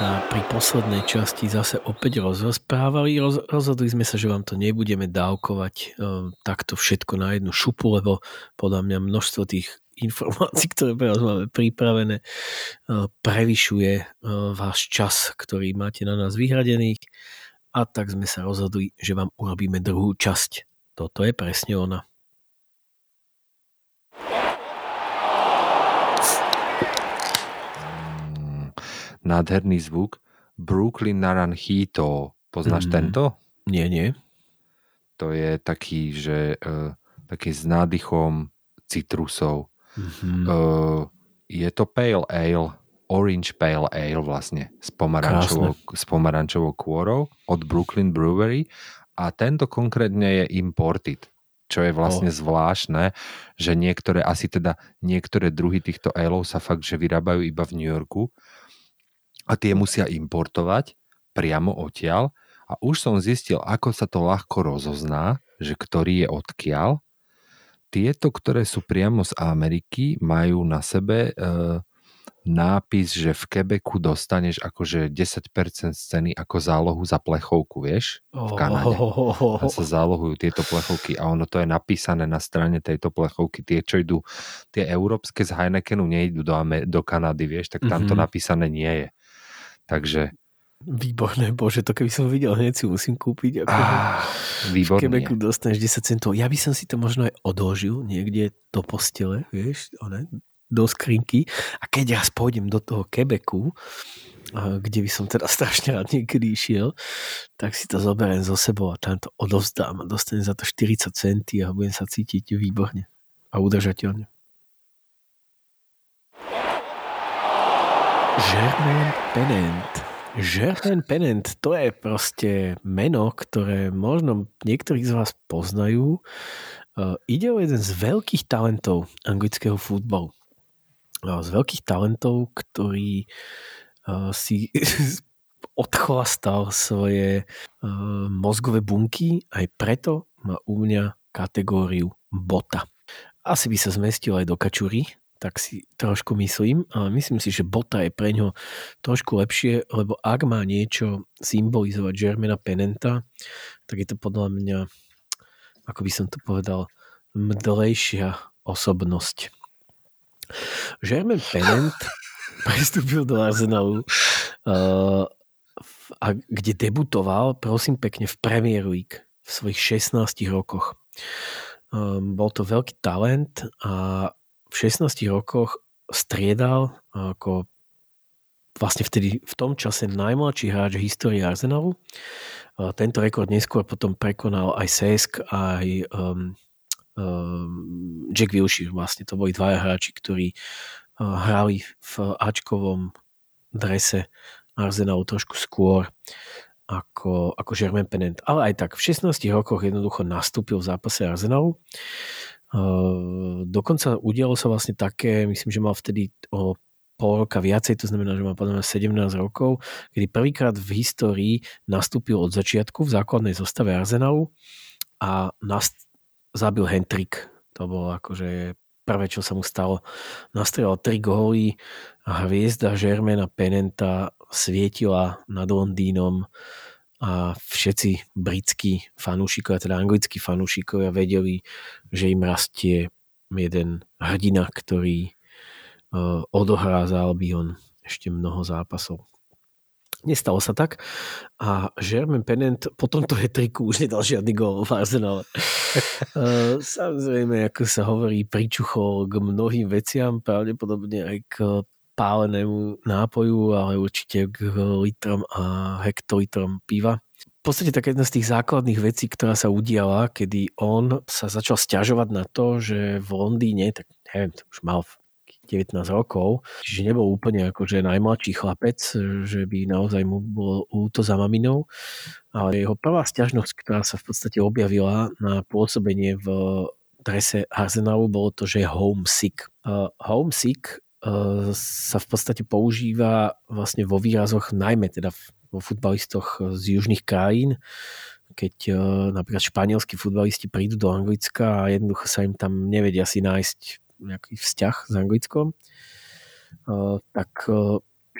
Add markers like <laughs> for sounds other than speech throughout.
a pri poslednej časti zase opäť rozprávali. Roz, rozhodli sme sa, že vám to nebudeme dávkovať e, takto všetko na jednu šupu, lebo podľa mňa množstvo tých informácií, ktoré pre vás máme pripravené, e, prevyšuje e, váš čas, ktorý máte na nás vyhradených. A tak sme sa rozhodli, že vám urobíme druhú časť. Toto je presne ona. Nádherný zvuk. Brooklyn Naranjito. Poznáš mm. tento? Nie, nie. To je taký, že uh, taký s nádychom citrusov. Mm-hmm. Uh, je to pale ale, orange pale ale vlastne, s pomarančovou, s pomarančovou kôrou od Brooklyn Brewery a tento konkrétne je imported čo je vlastne oh. zvláštne, že niektoré, asi teda niektoré druhy týchto aleov sa fakt, že vyrábajú iba v New Yorku a tie musia importovať priamo odtiaľ a už som zistil, ako sa to ľahko rozozná, že ktorý je odkiaľ. Tieto, ktoré sú priamo z Ameriky, majú na sebe e, nápis, že v Quebecu dostaneš akože 10% ceny ako zálohu za plechovku, vieš, v Kanade. A sa zálohujú tieto plechovky a ono to je napísané na strane tejto plechovky. Tie, čo idú, tie európske z Heinekenu nejdú do, do Kanady, vieš, tak tam to mm-hmm. napísané nie je. Takže Výborné, bože, to keby som videl, hneď si musím kúpiť. Ako ah, výborné. V Quebecu dostaneš 10 centov. Ja by som si to možno aj odložil niekde do postele, vieš, one, do skrinky. A keď raz pôjdem do toho Quebecu, kde by som teda <laughs> strašne rád niekedy išiel, tak si to zoberiem zo sebou a tam to odovzdám a dostanem za to 40 centy a budem sa cítiť výborne a udržateľne. Germain Penent. Germain Penent, to je proste meno, ktoré možno niektorí z vás poznajú. Uh, ide o jeden z veľkých talentov anglického futbalu. Uh, z veľkých talentov, ktorý uh, si <laughs> odchlastal svoje mozgové bunky, aj preto má u mňa kategóriu bota. Asi by sa zmestil aj do kačury, tak si trošku myslím. A myslím si, že bota je pre ňo trošku lepšie, lebo ak má niečo symbolizovať Germana Penenta, tak je to podľa mňa, ako by som to povedal, mdlejšia osobnosť. German Penent <laughs> prestúpil do Arsenalu, uh, a kde debutoval, prosím pekne, v Premier League v svojich 16 rokoch. Um, bol to veľký talent a v 16 rokoch striedal ako vlastne vtedy v tom čase najmladší hráč histórie Arsenalu. Tento rekord neskôr potom prekonal aj Sesk, aj um, um, Jack Wilshere. Vlastne to boli dvaja hráči, ktorí uh, hrali v Ačkovom drese Arsenalu trošku skôr ako, ako Germain Penent. Ale aj tak v 16 rokoch jednoducho nastúpil v zápase Arsenalu. Uh, dokonca udialo sa vlastne také, myslím, že mal vtedy o pol roka viacej, to znamená, že má podľa 17 rokov, kedy prvýkrát v histórii nastúpil od začiatku v základnej zostave Arsenalu a nast- zabil Hendrik. To bolo akože prvé, čo sa mu stalo. Nastrelal tri góly hviezda Žermena Penenta svietila nad Londýnom a všetci britskí fanúšikovia, teda anglickí fanúšikovia vedeli, že im rastie jeden hrdina, ktorý uh, odohrá za Albion ešte mnoho zápasov. Nestalo sa tak a Germain Pennant po tomto hetriku už nedal žiadny gól v Arsenale. uh, samozrejme, ako sa hovorí, pričuchol k mnohým veciam, pravdepodobne aj k pálenému nápoju, ale určite k litrom a hektolitrom piva. V podstate taká jedna z tých základných vecí, ktorá sa udiala, kedy on sa začal stiažovať na to, že v Londýne, tak neviem, to už mal 19 rokov, čiže nebol úplne akože najmladší chlapec, že by naozaj mu bolo úto za maminou, ale jeho prvá stiažnosť, ktorá sa v podstate objavila na pôsobenie v drese Arsenalu, bolo to, že je homesick. Uh, homesick sa v podstate používa vlastne vo výrazoch najmä teda vo futbalistoch z južných krajín, keď uh, napríklad španielskí futbalisti prídu do Anglicka a jednoducho sa im tam nevedia si nájsť nejaký vzťah s Anglickom, uh, tak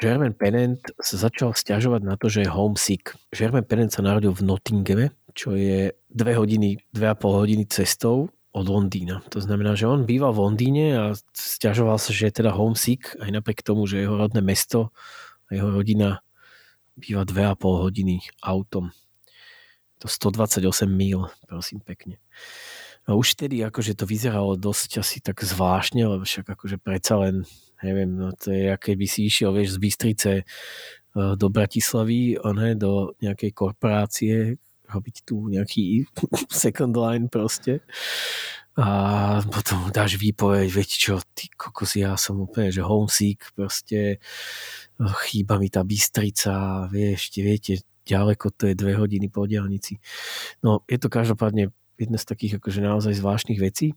German Pennant sa začal stiažovať na to, že je homesick. German Pennant sa narodil v Nottinghame, čo je dve hodiny, dve a pol hodiny cestou od Londýna. To znamená, že on býval v Londýne a stiažoval sa, že je teda homesick, aj napriek tomu, že jeho rodné mesto a jeho rodina býva dve a pol hodiny autom. To 128 mil, prosím pekne. A už vtedy akože to vyzeralo dosť asi tak zvláštne, lebo však akože predsa len, neviem, no to je, aké by si išiel, vieš, z Bystrice e, do Bratislavy, ne, do nejakej korporácie, robiť tu nejaký <laughs> second line proste. A potom dáš výpoveď, veď čo, ty kokos, ja som úplne, že homesick, proste chýba mi tá Bystrica, vieš, viete, ďaleko to je dve hodiny po diálnici. No, je to každopádne jedna z takých akože naozaj zvláštnych vecí.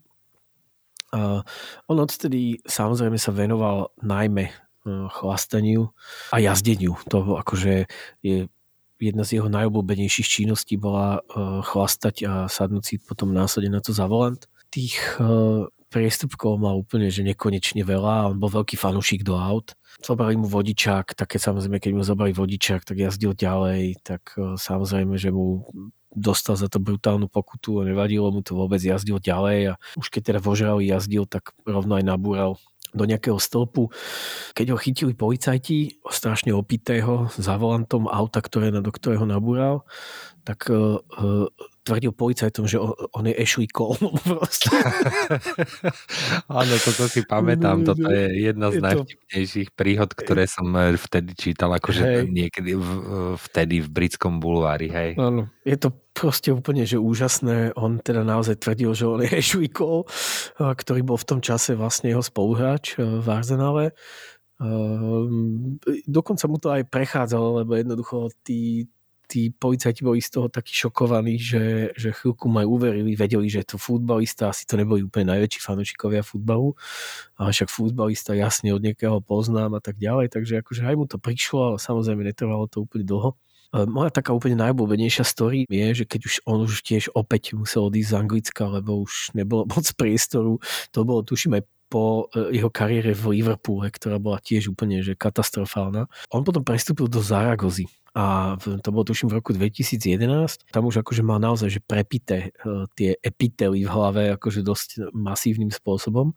A on odtedy samozrejme sa venoval najmä e, chlastaniu a jazdeniu. To akože je jedna z jeho najobľúbenejších činností bola e, chlastať a sadnúť si potom následne na to za volant. Tých e, priestupkov mal úplne že nekonečne veľa. On bol veľký fanúšik do aut. Zobrali mu vodičák, tak keď samozrejme, keď mu zobrali vodičák, tak jazdil ďalej, tak samozrejme, že mu dostal za to brutálnu pokutu a nevadilo mu to vôbec, jazdil ďalej a už keď teda vožral jazdil, tak rovno aj nabúral do nejakého stĺpu. Keď ho chytili policajti, strašne opitého, za volantom auta, ktoré, do ktorého nabúral, tak uh, tvrdil policajtom, že on, je Cole. <laughs> <laughs> Áno, toto si pamätám. Toto je jedna z je najvtipnejších to... príhod, ktoré som e, vtedy čítal, akože hej. niekedy v, vtedy v britskom bulvári. Hej. Áno, je to proste úplne že úžasné. On teda naozaj tvrdil, že on je Ashley Cole, ktorý bol v tom čase vlastne jeho spoluhráč v Arsenale. Dokonca mu to aj prechádzalo, lebo jednoducho tí, tí policajti boli z toho takí šokovaní, že, že chvíľku ma uverili, vedeli, že je to futbalista, asi to neboli úplne najväčší fanúšikovia futbalu, ale však futbalista jasne od niekoho poznám a tak ďalej, takže akože aj mu to prišlo, ale samozrejme netrvalo to úplne dlho. Moja taká úplne najobľúbenejšia story je, že keď už on už tiež opäť musel odísť z Anglicka, lebo už nebolo <laughs> moc priestoru, to bolo tuším aj po e, jeho kariére v Liverpoole, ktorá bola tiež úplne že katastrofálna. On potom prestúpil do Zaragozy a to bolo tuším v roku 2011. Tam už akože mal naozaj že prepité e, tie epitely v hlave akože dosť masívnym spôsobom.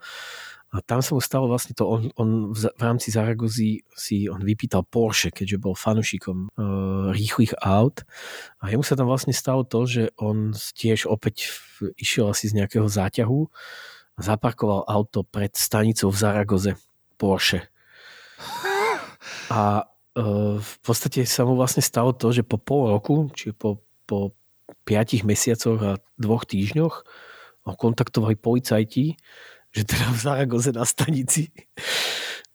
A tam sa mu stalo vlastne to, on, on v, v rámci Zaragozy si on vypýtal Porsche, keďže bol fanušikom uh, rýchlych aut. A jemu sa tam vlastne stalo to, že on tiež opäť išiel asi z nejakého záťahu zaparkoval auto pred stanicou v Zaragoze Porsche. A v podstate sa mu vlastne stalo to, že po pol roku, čiže po, po piatich mesiacoch a dvoch týždňoch ho kontaktovali policajti, že teda v Zaragoze na stanici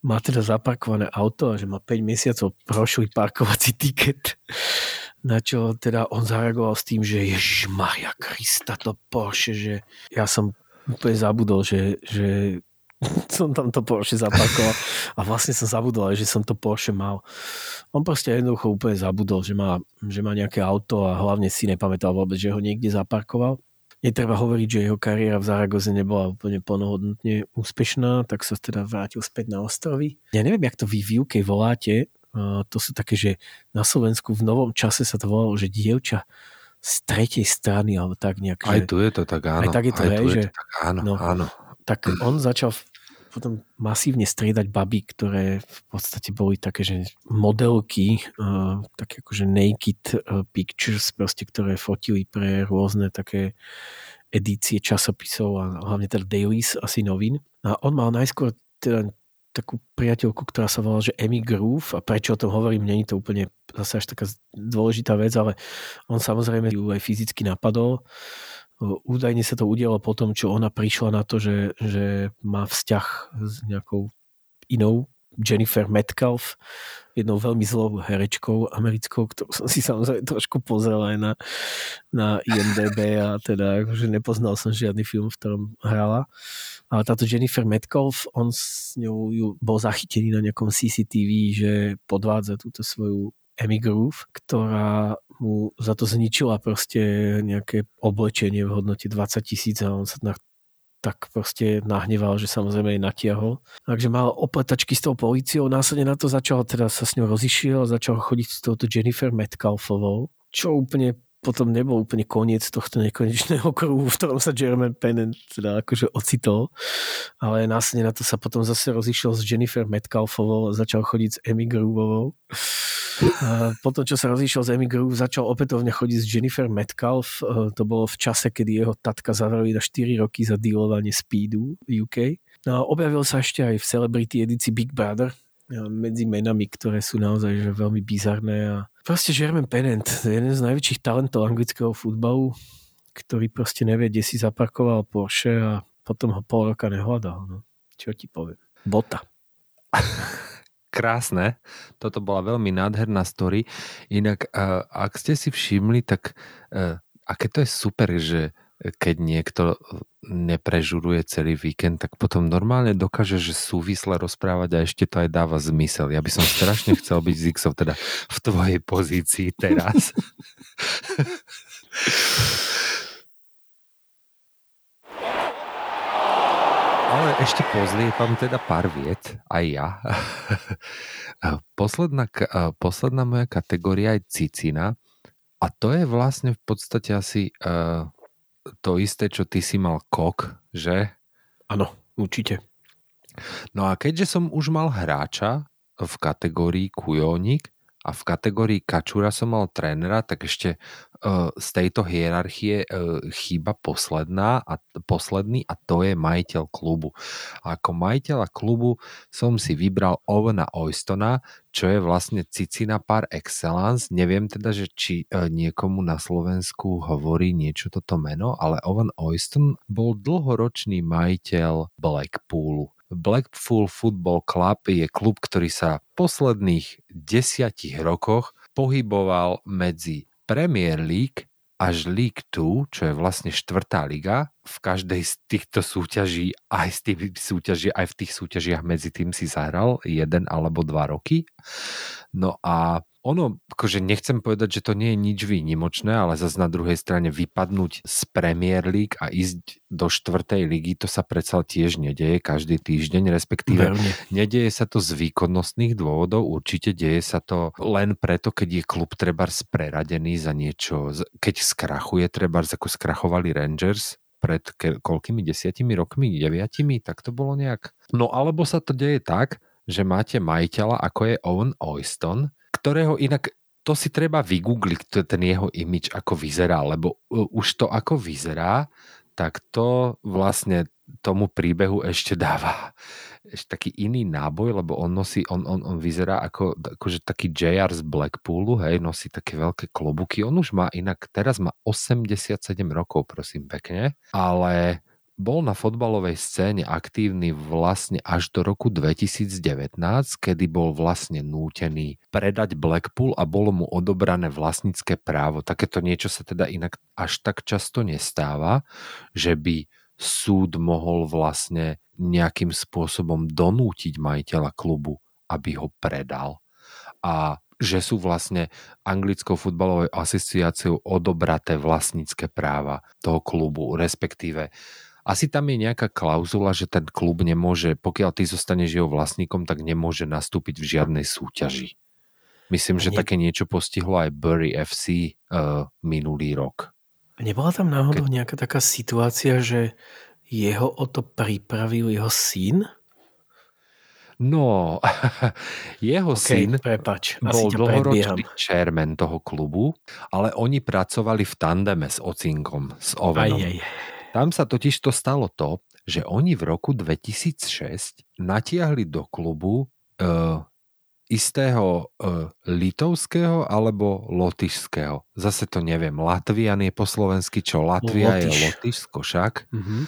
má teda zaparkované auto a že má 5 mesiacov prošli parkovací tiket. Na čo teda on zareagoval s tým, že Ježiš Maria Krista, to Porsche, že ja som úplne zabudol, že, že <laughs> som tam to Porsche zaparkoval a vlastne som zabudol že som to Porsche mal. On proste jednoducho úplne zabudol, že má, že má nejaké auto a hlavne si nepamätal vôbec, že ho niekde zaparkoval. Netreba hovoriť, že jeho kariéra v Zaragoze nebola úplne plnohodnotne úspešná, tak sa teda vrátil späť na ostrovy. Ja neviem, jak to vy v UK voláte, to sú také, že na Slovensku v novom čase sa to volalo, že dievča z tretej strany, alebo tak nejak. Aj tu je to tak, áno. Aj tak je to, hej, že... To tak, áno, no, áno. Tak on začal potom masívne striedať baby, ktoré v podstate boli také, že modelky, uh, také akože naked uh, pictures, proste, ktoré fotili pre rôzne také edície časopisov a hlavne teda dailies asi novín. A on mal najskôr teda takú priateľku, ktorá sa volala, že Emmy Groove a prečo o tom hovorím, není to úplne zase až taká dôležitá vec, ale on samozrejme ju aj fyzicky napadol Údajne sa to udialo po tom, čo ona prišla na to, že, že má vzťah s nejakou inou, Jennifer Metcalf, jednou veľmi zlou herečkou americkou, ktorú som si samozrejme trošku pozrel aj na, na IMDB a teda akože nepoznal som žiadny film, v ktorom hrala. Táto Jennifer Metcalf, on s ňou ju, bol zachytený na nejakom CCTV, že podvádza túto svoju Amy Groove, ktorá mu za to zničila proste nejaké oblečenie v hodnote 20 tisíc a on sa na tak proste nahneval, že samozrejme jej natiahol. Takže mal opletačky s tou policiou, následne na to začal, teda sa s ňou rozišiel začal chodiť s touto Jennifer Metcalfovou, čo úplne potom nebol úplne koniec tohto nekonečného <laughs> kruhu, v ktorom sa Jeremy Pennant teda akože ocitol, ale následne na to sa potom zase rozišiel s Jennifer Metcalfovou a začal chodiť s Emmy Groovovou. Potom, čo sa rozišiel s Emmy Groove, začal opätovne chodiť s Jennifer Metcalf. E, to bolo v čase, kedy jeho tatka zavreli na 4 roky za dealovanie speedu v UK. No a objavil sa ešte aj v celebrity edícii Big Brother, medzi menami, ktoré sú naozaj že veľmi bizarné a proste Jermaine Pennant, jeden z najväčších talentov anglického futbalu, ktorý proste nevie, kde si zaparkoval Porsche a potom ho pol roka nehľadal. No. Čo ti poviem? Bota. <laughs> Krásne. Toto bola veľmi nádherná story. Inak, ak ste si všimli, tak aké to je super, že keď niekto neprežuruje celý víkend, tak potom normálne dokáže, že súvisle rozprávať a ešte to aj dáva zmysel. Ja by som strašne chcel byť Zixov teda v tvojej pozícii teraz. <laughs> Ale ešte pozliepam teda pár viet, aj ja. <laughs> Posledná, posledná moja kategória je cicina a to je vlastne v podstate asi uh, to isté, čo ty si mal kok, že? Áno, určite. No a keďže som už mal hráča v kategórii kujónik a v kategórii kačúra som mal trénera, tak ešte uh, z tejto hierarchie uh, chýba posledná a, posledný a to je majiteľ klubu. A ako majiteľa klubu som si vybral Ovena Oystona, čo je vlastne cicina par excellence. Neviem teda, že či uh, niekomu na Slovensku hovorí niečo toto meno, ale Owen Oyston bol dlhoročný majiteľ Blackpoolu. Blackpool Football Club je klub, ktorý sa posledných desiatich rokoch pohyboval medzi Premier League až League 2, čo je vlastne štvrtá liga. V každej z týchto súťaží, aj z tých súťaží, aj v tých súťažiach medzi tým si zahral jeden alebo dva roky. No a ono, akože nechcem povedať, že to nie je nič výnimočné, ale zase na druhej strane vypadnúť z Premier League a ísť do štvrtej ligy, to sa predsa tiež nedeje každý týždeň, respektíve Veľmi. nedeje sa to z výkonnostných dôvodov, určite deje sa to len preto, keď je klub treba spreradený za niečo, keď skrachuje treba, ako skrachovali Rangers, pred ke- koľkými desiatimi rokmi, deviatimi, tak to bolo nejak. No alebo sa to deje tak, že máte majiteľa, ako je Owen Oyston, ktorého inak to si treba vygoogliť, ten jeho imič, ako vyzerá, lebo e, už to, ako vyzerá, tak to vlastne tomu príbehu ešte dáva ešte taký iný náboj, lebo on nosí, on, on, on vyzerá ako akože taký JR z Blackpoolu, hej, nosí také veľké klobuky. On už má inak, teraz má 87 rokov, prosím pekne, ale bol na fotbalovej scéne aktívny vlastne až do roku 2019, kedy bol vlastne nútený predať Blackpool a bolo mu odobrané vlastnícke právo. Takéto niečo sa teda inak až tak často nestáva, že by súd mohol vlastne nejakým spôsobom donútiť majiteľa klubu, aby ho predal. A že sú vlastne anglickou futbalovou asociáciou odobraté vlastnícke práva toho klubu, respektíve asi tam je nejaká klauzula, že ten klub nemôže, pokiaľ ty zostaneš jeho vlastníkom, tak nemôže nastúpiť v žiadnej súťaži. Myslím, že také niečo postihlo aj Bury FC uh, minulý rok. Nebola tam náhodou Ke... nejaká taká situácia, že jeho o to pripravil jeho syn? No, <laughs> jeho okay, syn prepač, bol dlhoročný chairman toho klubu, ale oni pracovali v tandeme s Ocinkom, s Ovenom. Aj, aj. Tam sa totiž to stalo to, že oni v roku 2006 natiahli do klubu uh, istého uh, litovského alebo lotyšského. Zase to neviem. Latvian je po slovensky čo? Latvia Lotyš. je Lotyšsko však. Mm-hmm.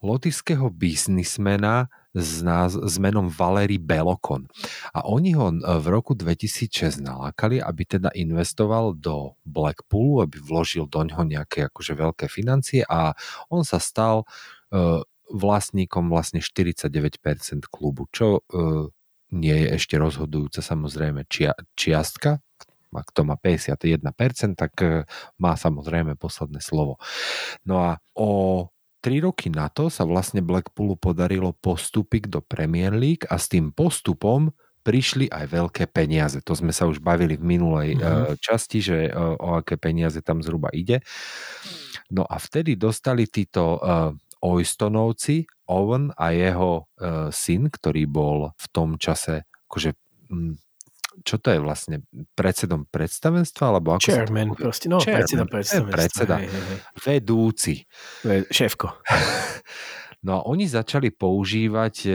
Lotyšského biznismena s, nás, s menom Valery Belokon. A oni ho v roku 2006 nalákali, aby teda investoval do Blackpoolu, aby vložil do ňoho nejaké akože veľké financie a on sa stal uh, vlastníkom vlastne 49% klubu, čo uh, nie je ešte rozhodujúca samozrejme čia, čiastka, ak to má 51%, tak uh, má samozrejme posledné slovo. No a o Tri roky na to sa vlastne Blackpoolu podarilo postúpiť do Premier League a s tým postupom prišli aj veľké peniaze. To sme sa už bavili v minulej uh-huh. časti, že uh, o aké peniaze tam zhruba ide. No a vtedy dostali títo uh, Oystonovci, Owen a jeho syn, ktorý bol v tom čase akože čo to je vlastne predsedom predstavenstva? Alebo ako Chairman, proste, no Chairman, predseda predstavenstva. Predseda, hej, hej. vedúci. Šéfko. <laughs> No a oni začali používať e,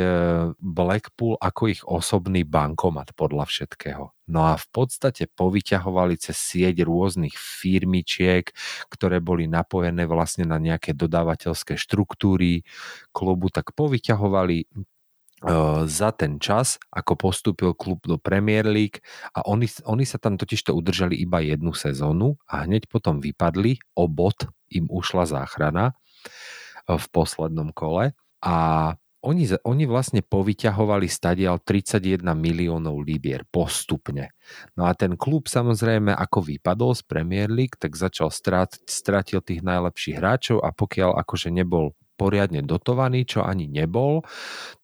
Blackpool ako ich osobný bankomat podľa všetkého. No a v podstate povyťahovali cez sieť rôznych firmičiek, ktoré boli napojené vlastne na nejaké dodávateľské štruktúry klubu, tak povyťahovali za ten čas, ako postúpil klub do Premier League a oni, oni sa tam totižto udržali iba jednu sezónu a hneď potom vypadli, o bod im ušla záchrana v poslednom kole a oni, oni vlastne povyťahovali stadial 31 miliónov libier postupne. No a ten klub samozrejme ako vypadol z Premier League, tak začal strát, stratil tých najlepších hráčov a pokiaľ akože nebol poriadne dotovaný, čo ani nebol,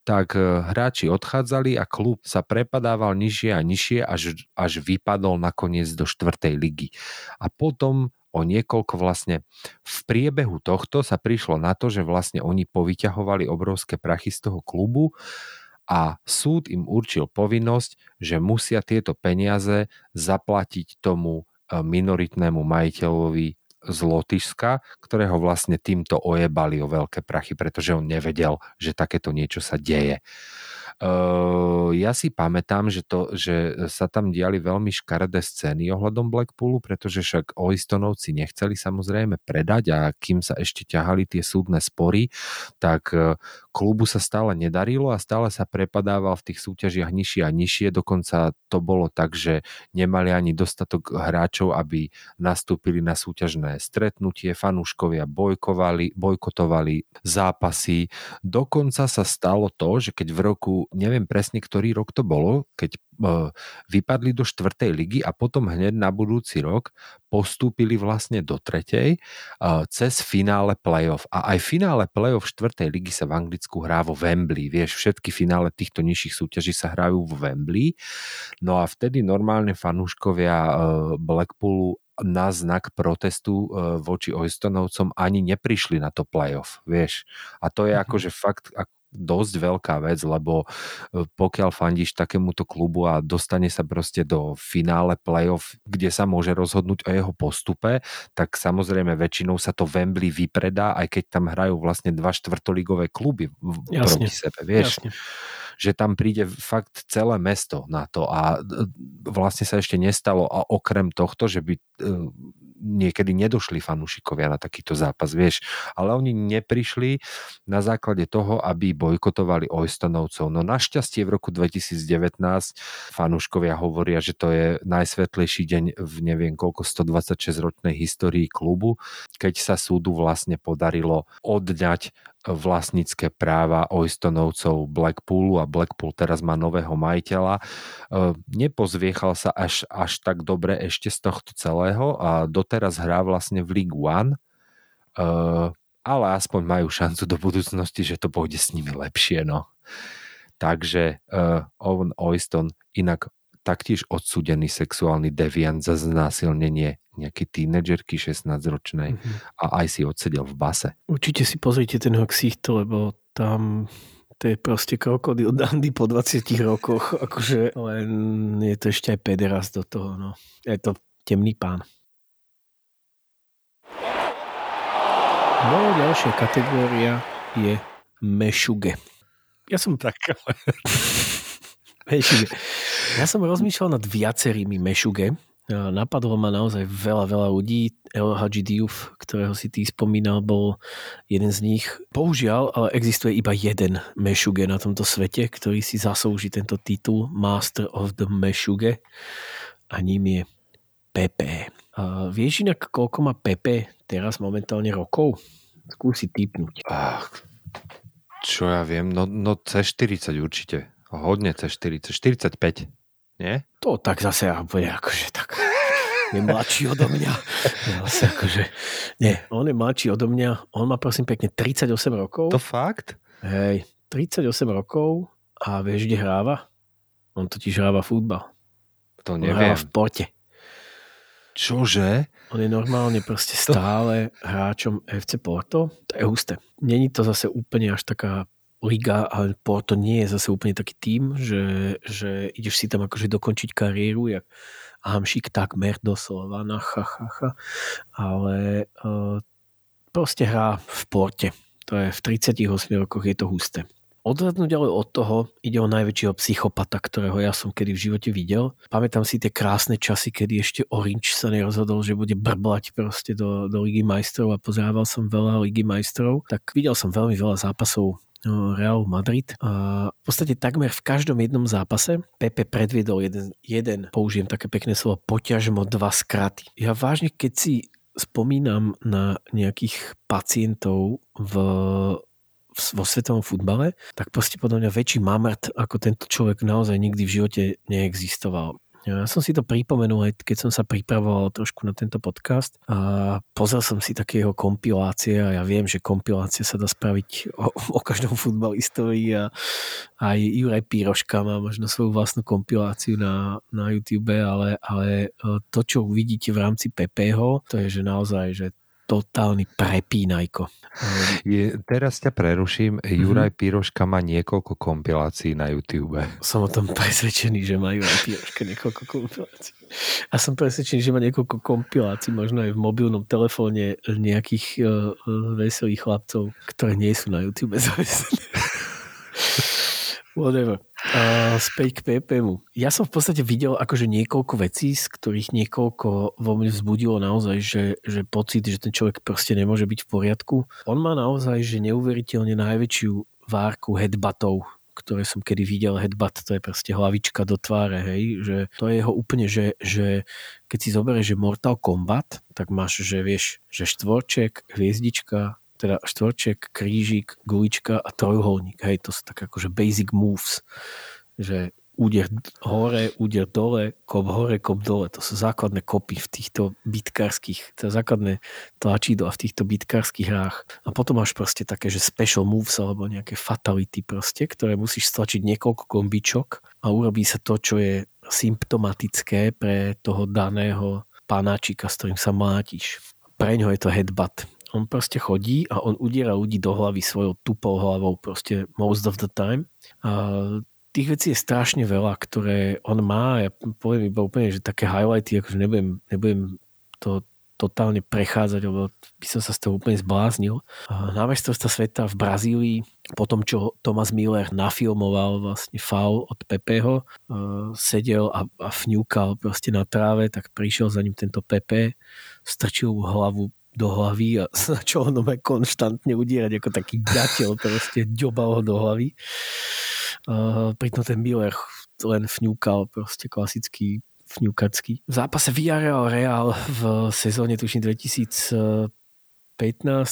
tak e, hráči odchádzali a klub sa prepadával nižšie a nižšie, až, až vypadol nakoniec do štvrtej ligy. A potom o niekoľko vlastne v priebehu tohto sa prišlo na to, že vlastne oni povyťahovali obrovské prachy z toho klubu a súd im určil povinnosť, že musia tieto peniaze zaplatiť tomu e, minoritnému majiteľovi z Lotyšska, ktorého vlastne týmto ojebali o veľké prachy, pretože on nevedel, že takéto niečo sa deje. Uh, ja si pamätám, že, to, že sa tam diali veľmi škaredé scény ohľadom Blackpoolu, pretože však Oistonovci nechceli samozrejme predať a kým sa ešte ťahali tie súdne spory, tak uh, klubu sa stále nedarilo a stále sa prepadával v tých súťažiach nižšie a nižšie, dokonca to bolo tak, že nemali ani dostatok hráčov, aby nastúpili na súťažné stretnutie, fanúškovia bojkovali, bojkotovali zápasy. Dokonca sa stalo to, že keď v roku neviem presne, ktorý rok to bolo, keď e, vypadli do štvrtej ligy a potom hneď na budúci rok postúpili vlastne do tretej e, cez finále playoff. A aj finále playoff štvrtej ligy sa v Anglicku hrá vo Wembley. Vieš, všetky finále týchto nižších súťaží sa hrajú vo Wembley. No a vtedy normálne fanúškovia e, Blackpoolu na znak protestu voči Oystonovcom ani neprišli na to playoff, vieš. A to je mm-hmm. akože fakt dosť veľká vec, lebo e, pokiaľ fandíš takémuto klubu a dostane sa proste do finále playoff, kde sa môže rozhodnúť o jeho postupe, tak samozrejme väčšinou sa to Wembley vypredá, aj keď tam hrajú vlastne dva štvrtoligové kluby Jasne. proti sebe, vieš. Jasne že tam príde fakt celé mesto na to a e, vlastne sa ešte nestalo a okrem tohto, že by e, niekedy nedošli fanúšikovia na takýto zápas, vieš. Ale oni neprišli na základe toho, aby bojkotovali Oystonovcov. No našťastie v roku 2019 fanúškovia hovoria, že to je najsvetlejší deň v neviem koľko 126 ročnej histórii klubu, keď sa súdu vlastne podarilo odňať vlastnícke práva Oystonovcov Blackpoolu a Blackpool teraz má nového majiteľa. E, nepozviechal sa až, až tak dobre ešte z tohto celého a doteraz hrá vlastne v League One, e, ale aspoň majú šancu do budúcnosti, že to pôjde s nimi lepšie. No. Takže uh, Owen Oyston inak taktiež odsúdený sexuálny deviant za znásilnenie nejakej tínedžerky 16-ročnej mm-hmm. a aj si odsedel v base. Určite si pozrite ten ksichto, lebo tam to je proste krokodil dandy po 20 rokoch, akože len je to ešte aj pederas do toho, no. Je to temný pán. Moja ďalšia kategória je mešuge. Ja som tak... <laughs> mešuge. Ja som rozmýšľal nad viacerými mešuge, napadlo ma naozaj veľa, veľa ľudí. El Diouf, ktorého si ty spomínal, bol jeden z nich. Bohužiaľ, ale existuje iba jeden Mešuge na tomto svete, ktorý si zaslúži tento titul Master of the Mešuge a ním je Pepe. A vieš inak, koľko má Pepe teraz momentálne rokov? Skúsi typnúť. Ach, čo ja viem, no, no C40 určite. Hodne C40. 45. Nie? To tak zase ja bude akože tak je mladší odo mňa. Zase akože, nie, on je mladší odo mňa. On má prosím pekne 38 rokov. To fakt? Hej, 38 rokov a vieš, kde hráva? On totiž hráva futbal. To On neviem. hráva v Porte. Čože? On je normálne proste stále hráčom FC Porto. To je husté. Není to zase úplne až taká liga, ale Porto nie je zase úplne taký tým, že, že ideš si tam akože dokončiť kariéru, jak Hamšik takmer doslova, na ha, ha, ha. ale uh, proste hrá v Porte. To je v 38 rokoch je to husté. Odhľadnúť ale od toho ide o najväčšieho psychopata, ktorého ja som kedy v živote videl. Pamätám si tie krásne časy, kedy ešte Orange sa nerozhodol, že bude brblať proste do, do Ligy majstrov a pozerával som veľa Ligy majstrov. Tak videl som veľmi veľa zápasov no, Real Madrid. A v podstate takmer v každom jednom zápase Pepe predviedol jeden, jeden použijem také pekné slovo, poťažmo dva skraty. Ja vážne, keď si spomínam na nejakých pacientov v vo svetovom futbale, tak proste podľa mňa väčší mamrt ako tento človek naozaj nikdy v živote neexistoval. Ja som si to pripomenul aj keď som sa pripravoval trošku na tento podcast a pozrel som si také jeho kompilácie a ja viem, že kompilácia sa dá spraviť o, o každom futbalistovi a aj Juraj Píroška má možno svoju vlastnú kompiláciu na, na YouTube, ale, ale e, to, čo uvidíte v rámci Pepeho, to je, že naozaj, že totálny prepínajko. Je, teraz ťa preruším. Mm-hmm. Juraj Piroška má niekoľko kompilácií na YouTube. Som o tom presvedčený, že má Juraj Piroška niekoľko kompilácií. A som presvedčený, že má niekoľko kompilácií, možno aj v mobilnom telefóne nejakých uh, veselých chlapcov, ktoré nie sú na YouTube zavesené. <laughs> Whatever. Uh, späť k PPmu. Ja som v podstate videl akože niekoľko vecí, z ktorých niekoľko vo mne vzbudilo naozaj, že, že pocit, že ten človek proste nemôže byť v poriadku. On má naozaj, že neuveriteľne najväčšiu várku headbutov, ktoré som kedy videl, headbutt, to je proste hlavička do tváre, hej, že to je jeho úplne, že, že keď si zoberieš, že Mortal Kombat, tak máš, že vieš, že štvorček, hviezdička, teda štvorček, krížik, gulička a trojuholník. Hej, to sú tak akože basic moves, že úder hore, úder dole, kop hore, kop dole. To sú základné kopy v týchto bitkárskych, to základné tlačidla v týchto bitkárskych hrách. A potom máš proste také, že special moves alebo nejaké fatality proste, ktoré musíš stlačiť niekoľko kombičok a urobí sa to, čo je symptomatické pre toho daného panáčika, s ktorým sa mlátiš. Pre ňo je to headbutt on proste chodí a on udiera ľudí do hlavy svojou tupou hlavou proste most of the time. A tých vecí je strašne veľa, ktoré on má. Ja poviem iba úplne, že také highlighty, akože nebudem, nebudem to totálne prechádzať, lebo by som sa z toho úplne zbláznil. Na mestrovstva sveta v Brazílii, po tom, čo Thomas Miller nafilmoval vlastne faul od Pepeho, sedel a, a fňúkal proste na tráve, tak prišiel za ním tento Pepe, strčil mu hlavu do hlavy a <laughs> začal ho konštantne udierať ako taký ďateľ, proste ďobal ho do hlavy. Uh, pritom ten Miller len fňúkal, proste klasický fňukacký. V zápase Villarreal Real v sezóne tuším 2015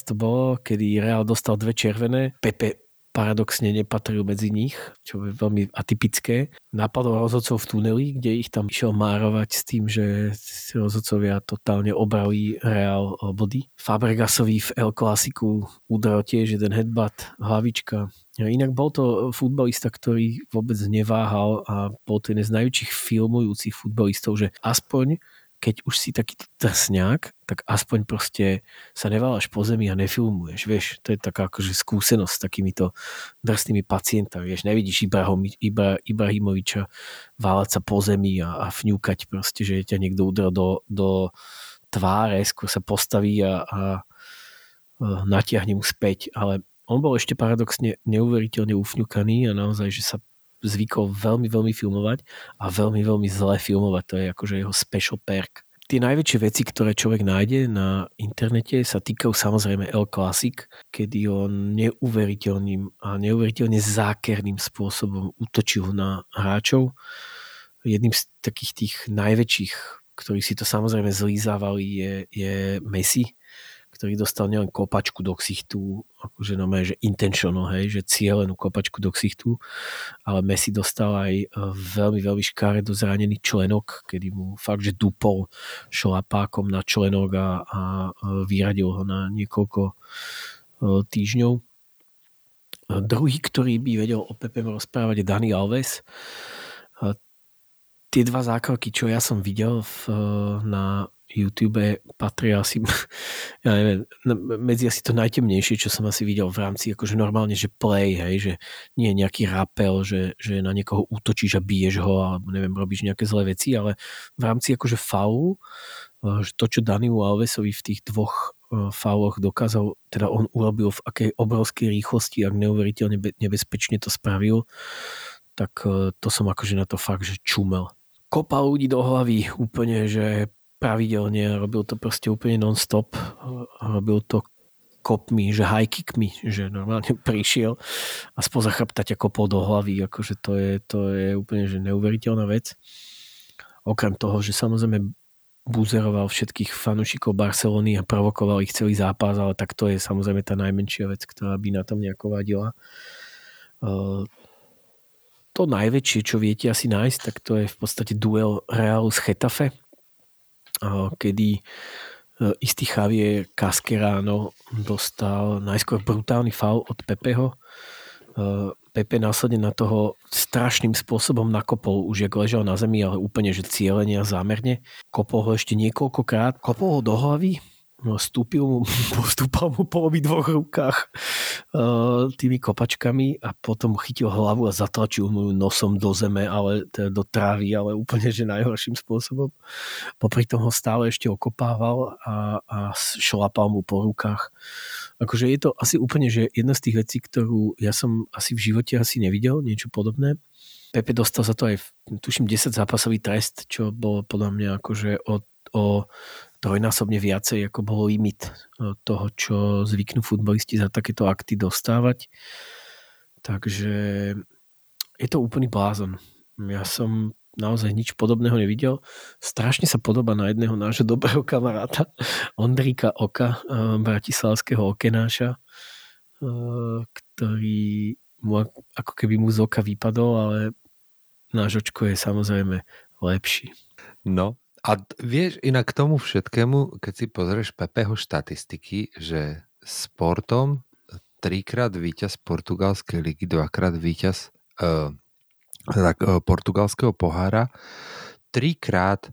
to bolo, kedy Real dostal dve červené. Pepe paradoxne nepatril medzi nich, čo je veľmi atypické. Napadol rozhodcov v tuneli, kde ich tam išiel márovať s tým, že rozhodcovia totálne obrali Real body. Fabregasovi v El Clasiku udral tiež jeden headbutt, hlavička. Inak bol to futbalista, ktorý vôbec neváhal a bol to jeden z najväčších filmujúcich futbalistov, že aspoň keď už si taký drsňák, tak aspoň proste sa neváľaš po zemi a nefilmuješ, vieš, to je taká akože skúsenosť s takýmito drsnými pacientami, vieš, nevidíš Ibrahom, Ibra, Ibrahimoviča váľať sa po zemi a, a fňúkať proste, že ťa niekto udrel do, do tváre, skôr sa postaví a, a, natiahne mu späť, ale on bol ešte paradoxne neuveriteľne ufňukaný a naozaj, že sa zvykol veľmi, veľmi filmovať a veľmi, veľmi zle filmovať. To je akože jeho special perk. Tie najväčšie veci, ktoré človek nájde na internete sa týkajú samozrejme El Classic, kedy on neuveriteľným a neuveriteľne zákerným spôsobom útočil na hráčov. Jedným z takých tých najväčších, ktorí si to samozrejme zlízávali, je, je Messi, ktorý dostal nielen kopačku do ksichtu, akože no že intentional, hej, že cieľenú kopačku do ksichtu, ale Messi dostal aj e, veľmi, veľmi do zranený členok, kedy mu fakt, že dupol šlapákom na členok a, a vyradil ho na niekoľko e, týždňov. Druhý, ktorý by vedel o Pepe rozprávať je Dani Alves. Tie dva zákroky, čo ja som videl v, na YouTube patria asi, <laughs> ja neviem, medzi asi to najtemnejšie, čo som asi videl v rámci akože normálne, že play, hej, že nie je nejaký rapel, že, že na niekoho útočíš a biješ ho, alebo neviem, robíš nejaké zlé veci, ale v rámci akože faulu, eh, to, čo Daniu Alvesovi v tých dvoch eh, fauloch dokázal, teda on urobil v akej obrovskej rýchlosti, ak neuveriteľne nebezpečne to spravil, tak eh, to som akože na to fakt, že čumel. Kopal ľudí do hlavy úplne, že pravidelne, robil to proste úplne non-stop, robil to kopmi, že high kickmi, že normálne <laughs> prišiel a spoza chrbta ťa kopol do hlavy, akože to je, to je úplne že neuveriteľná vec. Okrem toho, že samozrejme buzeroval všetkých fanúšikov Barcelony a provokoval ich celý zápas, ale tak to je samozrejme tá najmenšia vec, ktorá by na tom nejako vadila. To najväčšie, čo viete asi nájsť, tak to je v podstate duel Realu s Chetafe, kedy e, istý Javier Casquerano dostal najskôr brutálny faul od Pepeho. E, Pepe následne na toho strašným spôsobom nakopol, už jak ležal na zemi, ale úplne, že cieľene a zámerne. Kopol ho ešte niekoľkokrát, kopol ho do hlavy, stúpil mu, <laughs> postúpal mu po obi dvoch rukách uh, tými kopačkami a potom chytil hlavu a zatlačil mu nosom do zeme, ale teda do trávy, ale úplne, že najhorším spôsobom. Popri tom ho stále ešte okopával a, a šlapal mu po rukách. Akože je to asi úplne, že jedna z tých vecí, ktorú ja som asi v živote asi nevidel, niečo podobné. Pepe dostal za to aj, tuším, 10 zápasový trest, čo bolo podľa mňa akože o, o trojnásobne viacej, ako bol limit e, toho, čo zvyknú futbalisti za takéto akty dostávať. Takže je to úplný blázon. Ja som naozaj nič podobného nevidel. Strašne sa podoba na jedného nášho dobrého kamaráta, <laughs> Ondríka Oka, e, bratislavského okenáša, e, ktorý mu, ako keby mu z oka vypadol, ale náš očko je samozrejme lepší. No, a vieš, inak k tomu všetkému, keď si pozrieš Pepeho štatistiky, že sportom trikrát víťaz portugalskej ligy, dvakrát víťaz uh, tak, uh, portugalského pohára, trikrát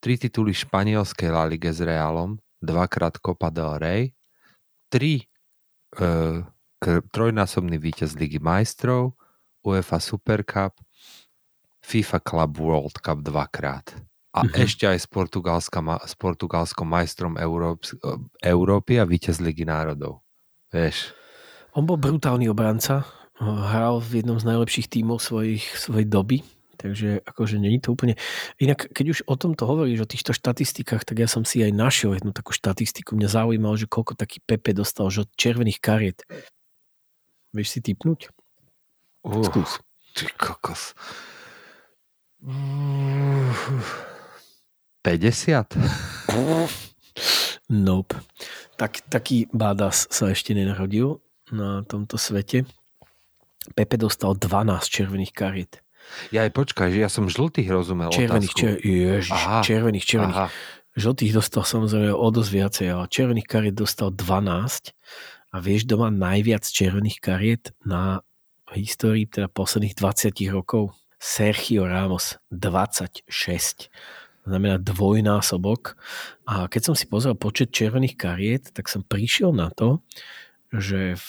tri tituly španielskej La Ligue s Realom, dvakrát Copa del Rey, tri uh, trojnásobný víťaz Ligy majstrov, UEFA Super Cup, FIFA Club World Cup dvakrát a mm-hmm. ešte aj s, s portugalskom majstrom Európy, Európy a víťaz Ligy národov. Vieš. On bol brutálny obranca, hral v jednom z najlepších tímov svojich, svojej doby, takže akože není to úplne... Inak, keď už o tomto hovoríš, o týchto štatistikách, tak ja som si aj našiel jednu takú štatistiku. Mňa zaujímalo, že koľko taký Pepe dostal že od červených kariet. Vieš si typnúť? Uh, Skús. Ty kokos. Uh, 50? <laughs> Nope. Tak, taký bádas sa ešte nenarodil na tomto svete. Pepe dostal 12 červených kariet. Ja aj počkaj, že ja som žltých rozumel Červených, čer, ježiš, Aha. červených, červených. Aha. Žltých dostal samozrejme o dosť viacej, ale červených kariet dostal 12 a vieš, doma najviac červených kariet na histórii teda posledných 20 rokov? Sergio Ramos 26 znamená dvojnásobok. A keď som si pozrel počet červených kariet, tak som prišiel na to, že v,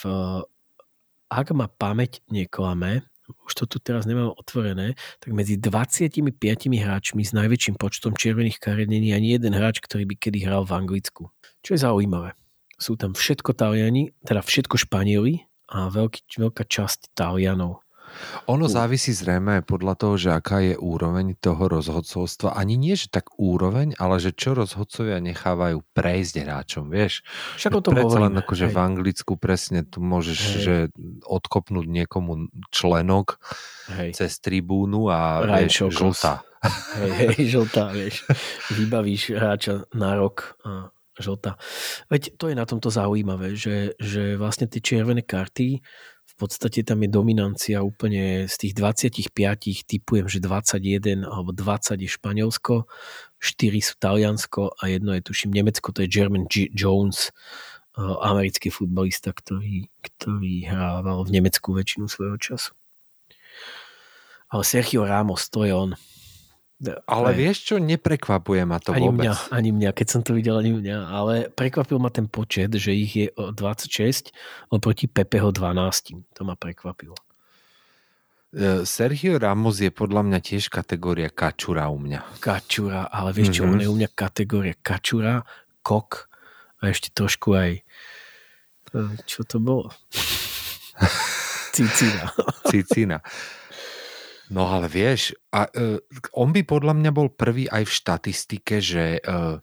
ak ma pamäť neklame, už to tu teraz nemám otvorené, tak medzi 25 hráčmi s najväčším počtom červených kariet není ani jeden hráč, ktorý by kedy hral v Anglicku. Čo je zaujímavé. Sú tam všetko Taliani, teda všetko Španieli a veľký, veľká časť Talianov. Ono závisí zrejme podľa toho, že aká je úroveň toho rozhodcovstva. Ani nie, že tak úroveň, ale že čo rozhodcovia nechávajú prejsť hráčom, vieš. Však o tom Predsa len akože v Anglicku presne tu môžeš Hej. že odkopnúť niekomu členok Hej. cez tribúnu a Ryan vieš, žltá. Hej, hej, <laughs> žltá, vieš. Vybavíš hráča na rok a žltá. Veď to je na tomto zaujímavé, že, že vlastne tie červené karty, podstate tam je dominancia úplne z tých 25, typujem, že 21 alebo 20 je Španielsko, 4 sú Taliansko a jedno je tuším Nemecko, to je German G- Jones, eh, americký futbalista, ktorý, ktorý hrával v Nemecku väčšinu svojho času. Ale Sergio Ramos, to je on. Ale Hej. vieš čo, neprekvapuje ma to ani vôbec. mňa, ani mňa, keď som to videl, ani mňa, ale prekvapil ma ten počet, že ich je o 26 oproti Pepeho 12. To ma prekvapilo. E, Sergio Ramos je podľa mňa tiež kategória kačura u mňa. Kačura, ale vieš čo, Mhm. on je u mňa kategória Kačura, Kok a ešte trošku aj e, čo to bolo? <laughs> Cicina. Cicina. No ale vieš, a, uh, on by podľa mňa bol prvý aj v štatistike, že uh,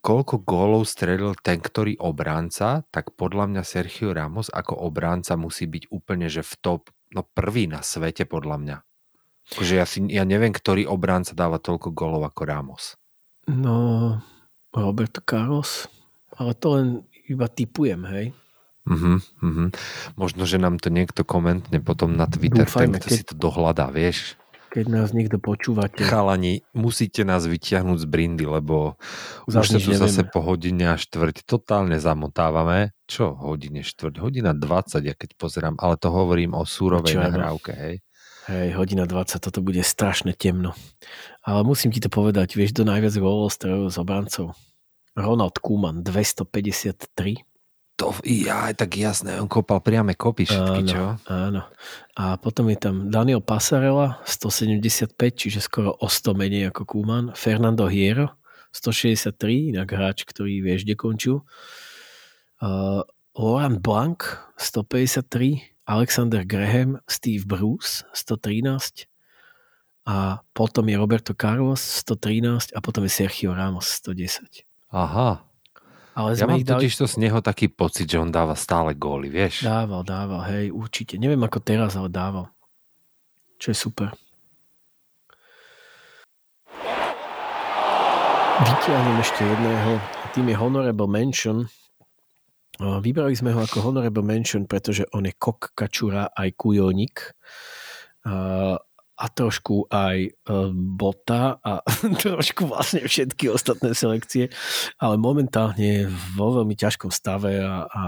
koľko gólov strelil ten, ktorý obránca, tak podľa mňa Sergio Ramos ako obránca musí byť úplne, že v top, no prvý na svete podľa mňa. Akože ja, si, ja neviem, ktorý obránca dáva toľko gólov ako Ramos. No, Roberto Carlos. Ale to len iba typujem, hej. Uh-huh, uh-huh. Možno, že nám to niekto komentne potom na Twitter, ten, Dúfajme, kto keď- si to dohľadá, vieš. Keď nás niekto počúvate. Chalani, musíte nás vyťahnuť z brindy, lebo Zas už sa tu zase po hodine a štvrť totálne zamotávame. Čo hodine štvrť? Hodina 20, ja keď pozerám, ale to hovorím o súrovej Čo, nahrávke, hej. Hej, hodina 20, toto bude strašne temno. Ale musím ti to povedať, vieš, do najviac gólov strelil z obrancov. Ronald Koeman, 253. To, ja, tak jasné, on kopal priame kopy všetky, čo? áno. A potom je tam Daniel Passarella, 175, čiže skoro o 100 menej ako Koeman. Fernando Hierro, 163, inak hráč, ktorý vieš, kde končil. Uh, Laurent Blanc, 153, Alexander Graham, Steve Bruce, 113 a potom je Roberto Carlos, 113 a potom je Sergio Ramos, 110. Aha. Ale Ja mám dali... totiž to z neho taký pocit, že on dáva stále góly, vieš? Dával, dával, hej, určite. Neviem ako teraz, ale dával. Čo je super. Vytiahnem ešte jedného. Tým je Honorable Mention. Vybrali sme ho ako Honorable Mention, pretože on je kok, kačura aj kujonik. A, trošku aj e, bota a <laughs> trošku vlastne všetky ostatné selekcie. Ale momentálne je vo veľmi ťažkom stave a, a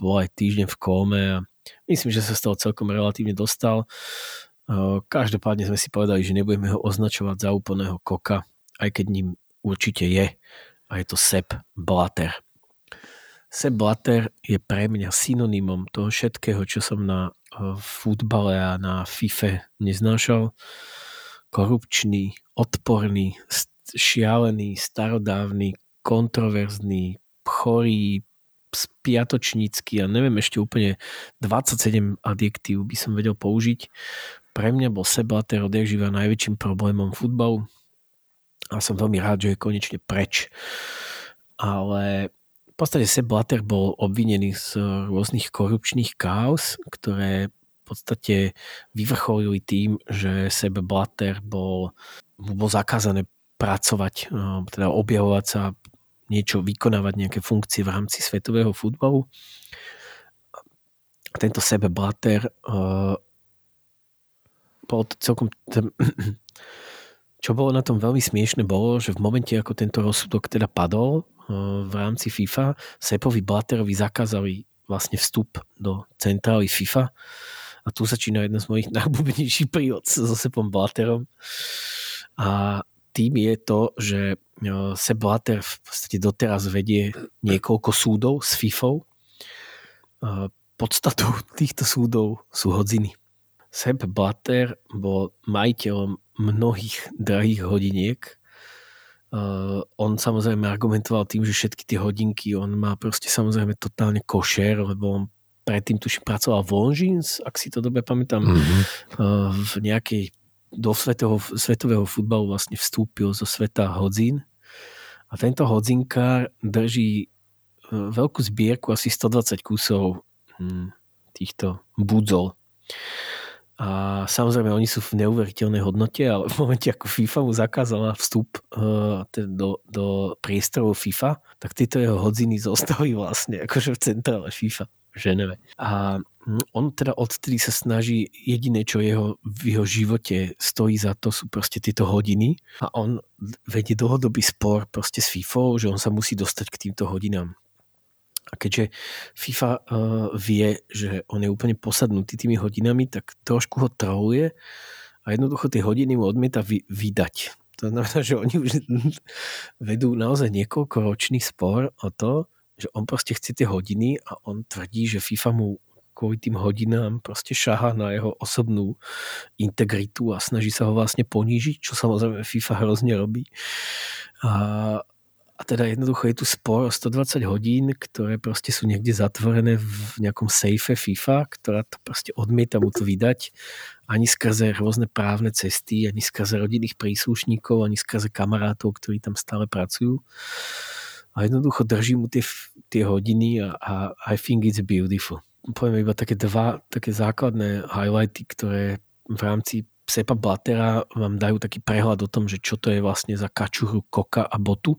bol aj týždeň v kóme a myslím, že sa z toho celkom relatívne dostal. E, Každopádne sme si povedali, že nebudeme ho označovať za úplného koka, aj keď ním určite je. A je to Sepp Blatter. Sepp Blatter je pre mňa synonymom toho všetkého, čo som na eh, futbale a na FIFA neznášal. Korupčný, odporný, šialený, starodávny, kontroverzný, chorý, spiatočnícky a neviem ešte úplne 27 adjektív by som vedel použiť. Pre mňa bol Sepp Blatter odjak živa najväčším problémom futbalu a som veľmi rád, že je konečne preč. Ale v podstate Sepp Blatter bol obvinený z rôznych korupčných káuz, ktoré v podstate vyvrcholili tým, že Sepp Blatter bol, mu bol zakázané pracovať, eh, teda objavovať sa, niečo vykonávať, nejaké funkcie v rámci svetového futbalu. Tento Sepp Blatter uh, bol to celkom... Čo bolo na tom veľmi smiešne bolo, že v momente, ako tento rozsudok teda padol uh, v rámci FIFA, Seppovi Blatterovi zakázali vlastne vstup do centrály FIFA a tu začína jedna z mojich <laughs> najobľúbenejších príhod so Seppom Blatterom. A tým je to, že uh, Sepp Blatter v podstate doteraz vedie niekoľko súdov s FIFou. Uh, podstatou týchto súdov sú hodziny. Sepp Blatter bol majiteľom mnohých drahých hodiniek. Uh, on samozrejme argumentoval tým, že všetky tie hodinky on má proste samozrejme totálne košer, lebo on predtým tuším pracoval v Longines, ak si to dobre pamätám, mm-hmm. v nejakej do svetového, svetového futbalu vlastne vstúpil zo sveta hodzín. A tento hodzinkár drží veľkú zbierku, asi 120 kusov hm, týchto budzol. A samozrejme, oni sú v neuveriteľnej hodnote, ale v momente, ako FIFA mu zakázala vstup uh, do, do priestorov FIFA, tak tieto jeho hodziny zostali vlastne akože v centrále FIFA v Ženeve. A hm, on teda odtedy sa snaží, jediné, čo jeho, v jeho živote stojí za to, sú proste tieto hodiny a on vedie dlhodobý spor proste s FIFA, že on sa musí dostať k týmto hodinám. A keďže FIFA uh, vie, že on je úplne posadnutý tými hodinami, tak trošku ho troluje a jednoducho tie hodiny mu odmieta vy, vydať. To znamená, že oni už <laughs> vedú naozaj niekoľko ročný spor o to, že on proste chce tie hodiny a on tvrdí, že FIFA mu kvôli tým hodinám proste šaha na jeho osobnú integritu a snaží sa ho vlastne ponížiť, čo samozrejme FIFA hrozne robí. A, a teda jednoducho je tu spor o 120 hodín, ktoré proste sú niekde zatvorené v nejakom sejfe FIFA, ktorá to proste odmieta mu to vydať ani skrze rôzne právne cesty, ani skrze rodinných príslušníkov, ani skrze kamarátov, ktorí tam stále pracujú. A jednoducho drží mu tie, tie hodiny a, a I think it's beautiful. Poviem iba také dva také základné highlighty, ktoré v rámci Sepa Blatera vám dajú taký prehľad o tom, že čo to je vlastne za kačuru, koka a botu.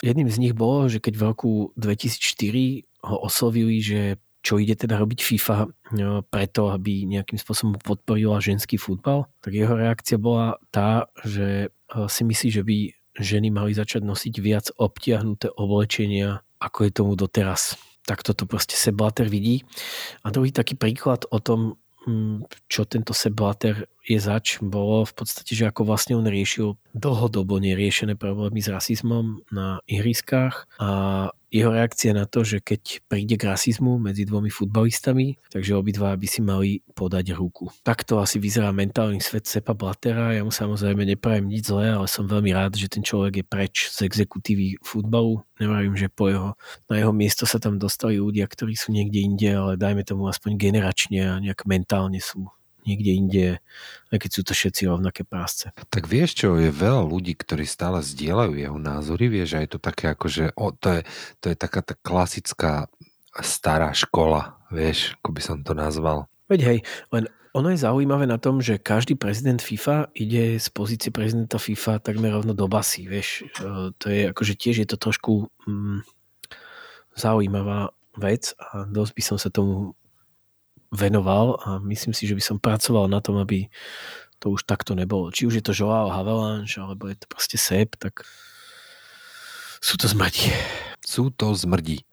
Jedným z nich bolo, že keď v roku 2004 ho oslovili, že čo ide teda robiť FIFA no, preto, aby nejakým spôsobom podporila ženský futbal, tak jeho reakcia bola tá, že eh, si myslí, že by ženy mali začať nosiť viac obtiahnuté oblečenia, ako je tomu doteraz. Tak toto proste Seblater vidí. A druhý taký príklad o tom, čo tento Seblater je zač, bolo v podstate, že ako vlastne on riešil dlhodobo neriešené problémy s rasizmom na ihriskách a jeho reakcia na to, že keď príde k rasizmu medzi dvomi futbalistami, takže obidva by si mali podať ruku. Takto asi vyzerá mentálny svet Sepa Blatera. Ja mu samozrejme neprajem nič zlé, ale som veľmi rád, že ten človek je preč z exekutívy futbalu. Neviem, že po jeho, na jeho miesto sa tam dostali ľudia, ktorí sú niekde inde, ale dajme tomu aspoň generačne a nejak mentálne sú niekde inde, aj keď sú to všetci rovnaké pásce. Tak vieš čo, je veľa ľudí, ktorí stále zdieľajú jeho názory, vieš, a je to také ako, že o, to, je, to je taká tá klasická stará škola, vieš, ako by som to nazval. Veď hej, len ono je zaujímavé na tom, že každý prezident FIFA ide z pozície prezidenta FIFA takmer rovno do basy, vieš. E, to je akože tiež je to trošku mm, zaujímavá vec a dosť by som sa tomu venoval a myslím si, že by som pracoval na tom, aby to už takto nebolo. Či už je to Joao Havelange, alebo je to proste Sep, tak sú to zmrdi. Sú to zmrdi.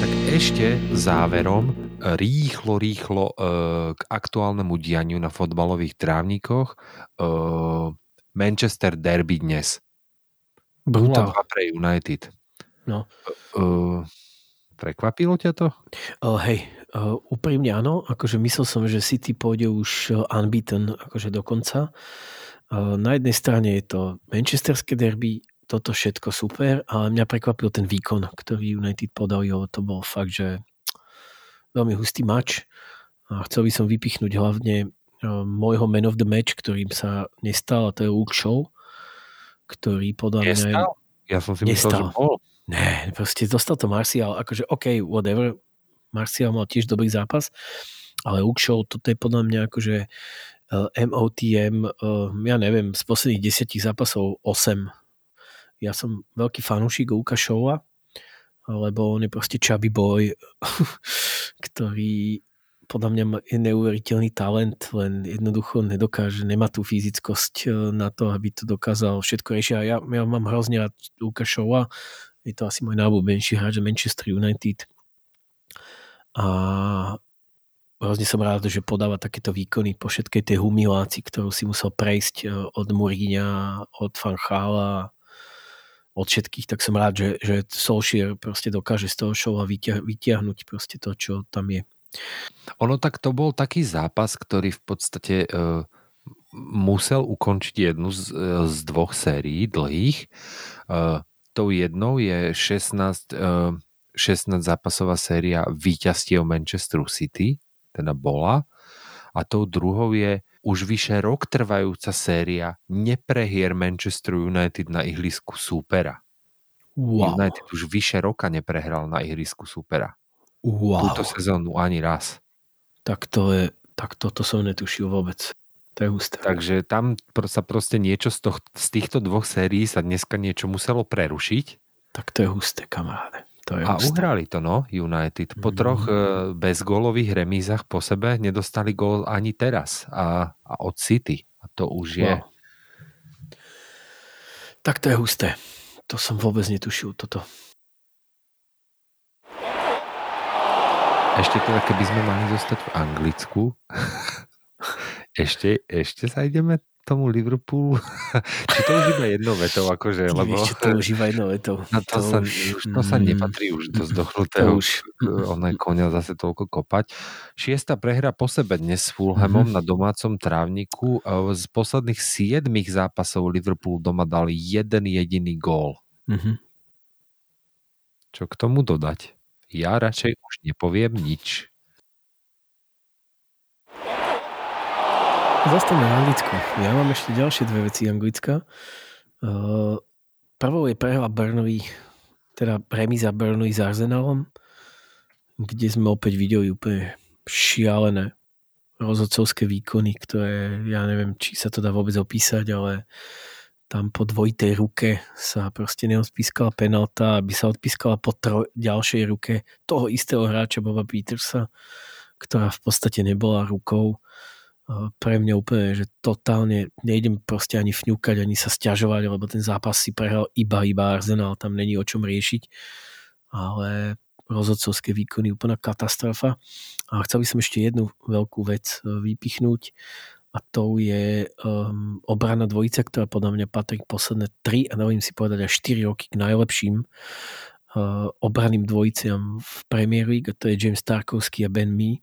Tak ešte záverom rýchlo, rýchlo e, k aktuálnemu dianiu na fotbalových trávnikoch. E, Manchester Derby dnes. Brutál. pre United. No. Uh, prekvapilo ťa to? Uh, hej, uh, úprimne áno. Akože myslel som, že City pôjde už unbeaten akože do konca. Uh, na jednej strane je to manchesterské derby, toto všetko super, ale mňa prekvapil ten výkon, ktorý United podali, to bol fakt, že veľmi hustý mač a chcel by som vypichnúť hlavne môjho man of the match, ktorým sa nestal, a to je Luke Show, ktorý podľa mňa... Nestal? Ja som si myslel, že bol. Ne, proste dostal to Martial, akože OK, whatever, Martial mal tiež dobrý zápas, ale Ukšov, toto je podľa mňa akože MOTM, uh, uh, ja neviem, z posledných desiatich zápasov 8. Ja som veľký fanúšik Luka Showa, lebo on je proste chubby boy, <laughs> ktorý podľa mňa je neuveriteľný talent, len jednoducho nedokáže, nemá tú fyzickosť uh, na to, aby to dokázal všetko riešiť. A ja, ja mám hrozne rád Luka Showa, je to asi môj najobľúbenejší hráč Manchester United. A hrozne som rád, že podáva takéto výkony po všetkej tej humilácii, ktorú si musel prejsť e, od Mourinha, od Fanchala, od všetkých, tak som rád, že, že Solskjaer proste dokáže z toho show a vytiahnuť proste to, čo tam je. Ono tak to bol taký zápas, ktorý v podstate uh, musel ukončiť jednu z, z dvoch sérií dlhých. Uh, tou jednou je 16, uh, 16 zápasová séria víťazstiev Manchesteru City, teda bola. A tou druhou je už vyše rok trvajúca séria neprehier Manchester United na ihlisku súpera. Wow. United už vyše roka neprehral na ihrisku súpera. wow. Túto sezónu ani raz. Tak to je, tak toto som netušil vôbec. To je husté. Takže tam sa proste niečo z, toh, z týchto dvoch sérií sa dneska niečo muselo prerušiť Tak to je husté, kamaráde. To je a husté. uhrali to, no, United. Po Mhm. troch e, bezgólových remízach po sebe nedostali gól ani teraz a, a od City. A to už je... Wow. Tak to je husté. To som vôbec netušil, toto. Ešte teda, keby sme mali zostať v Anglicku, ešte, ešte sa ideme tomu Liverpoolu. <laughs> Či to už iba jednou vetou, akože, Ty lebo vieš, to už iba jednou vetou. <laughs> na to, sa, už, to sa mm, nepatrí už do zdochnutého <laughs> to už- oné konia zase toľko kopať. Šiesta prehra po sebe dnes s Fulhamom Mhm. na domácom trávniku. E, Z posledných siedmých zápasov Liverpool doma dali jeden jediný gól. Mhm. Čo k tomu dodať? Ja radšej už nepoviem nič. Zastavme na Anglicku. Ja mám ešte ďalšie dve veci Anglicka. Uh, prvou je prehra Burnley, teda remíza Burnley s Arsenalom, kde sme opäť videli úplne šialené rozhodcovské výkony, ktoré ja neviem, či sa to dá vôbec opísať, ale tam po dvojitej ruke sa proste neodpískala penalta, aby sa odpískala po tro- ďalšej ruke toho istého hráča Boba Petersa, ktorá v podstate nebola rukou. Uh, pre mňa úplne, že totálne nejdem proste ani fňukať, ani sa stiažovať, lebo ten zápas si prehral iba, iba Arsenal, tam není o čom riešiť. Ale rozhodcovské výkony, úplná katastrofa. A chcel by som ešte jednu veľkú vec uh, vypichnúť a to je um, obrana dvojica, ktorá podľa mňa patrí posledné 3 a dovolím si povedať až 4 roky k najlepším uh, obraným dvojiciam v Premier League a to je James Tarkovský a Ben Mee,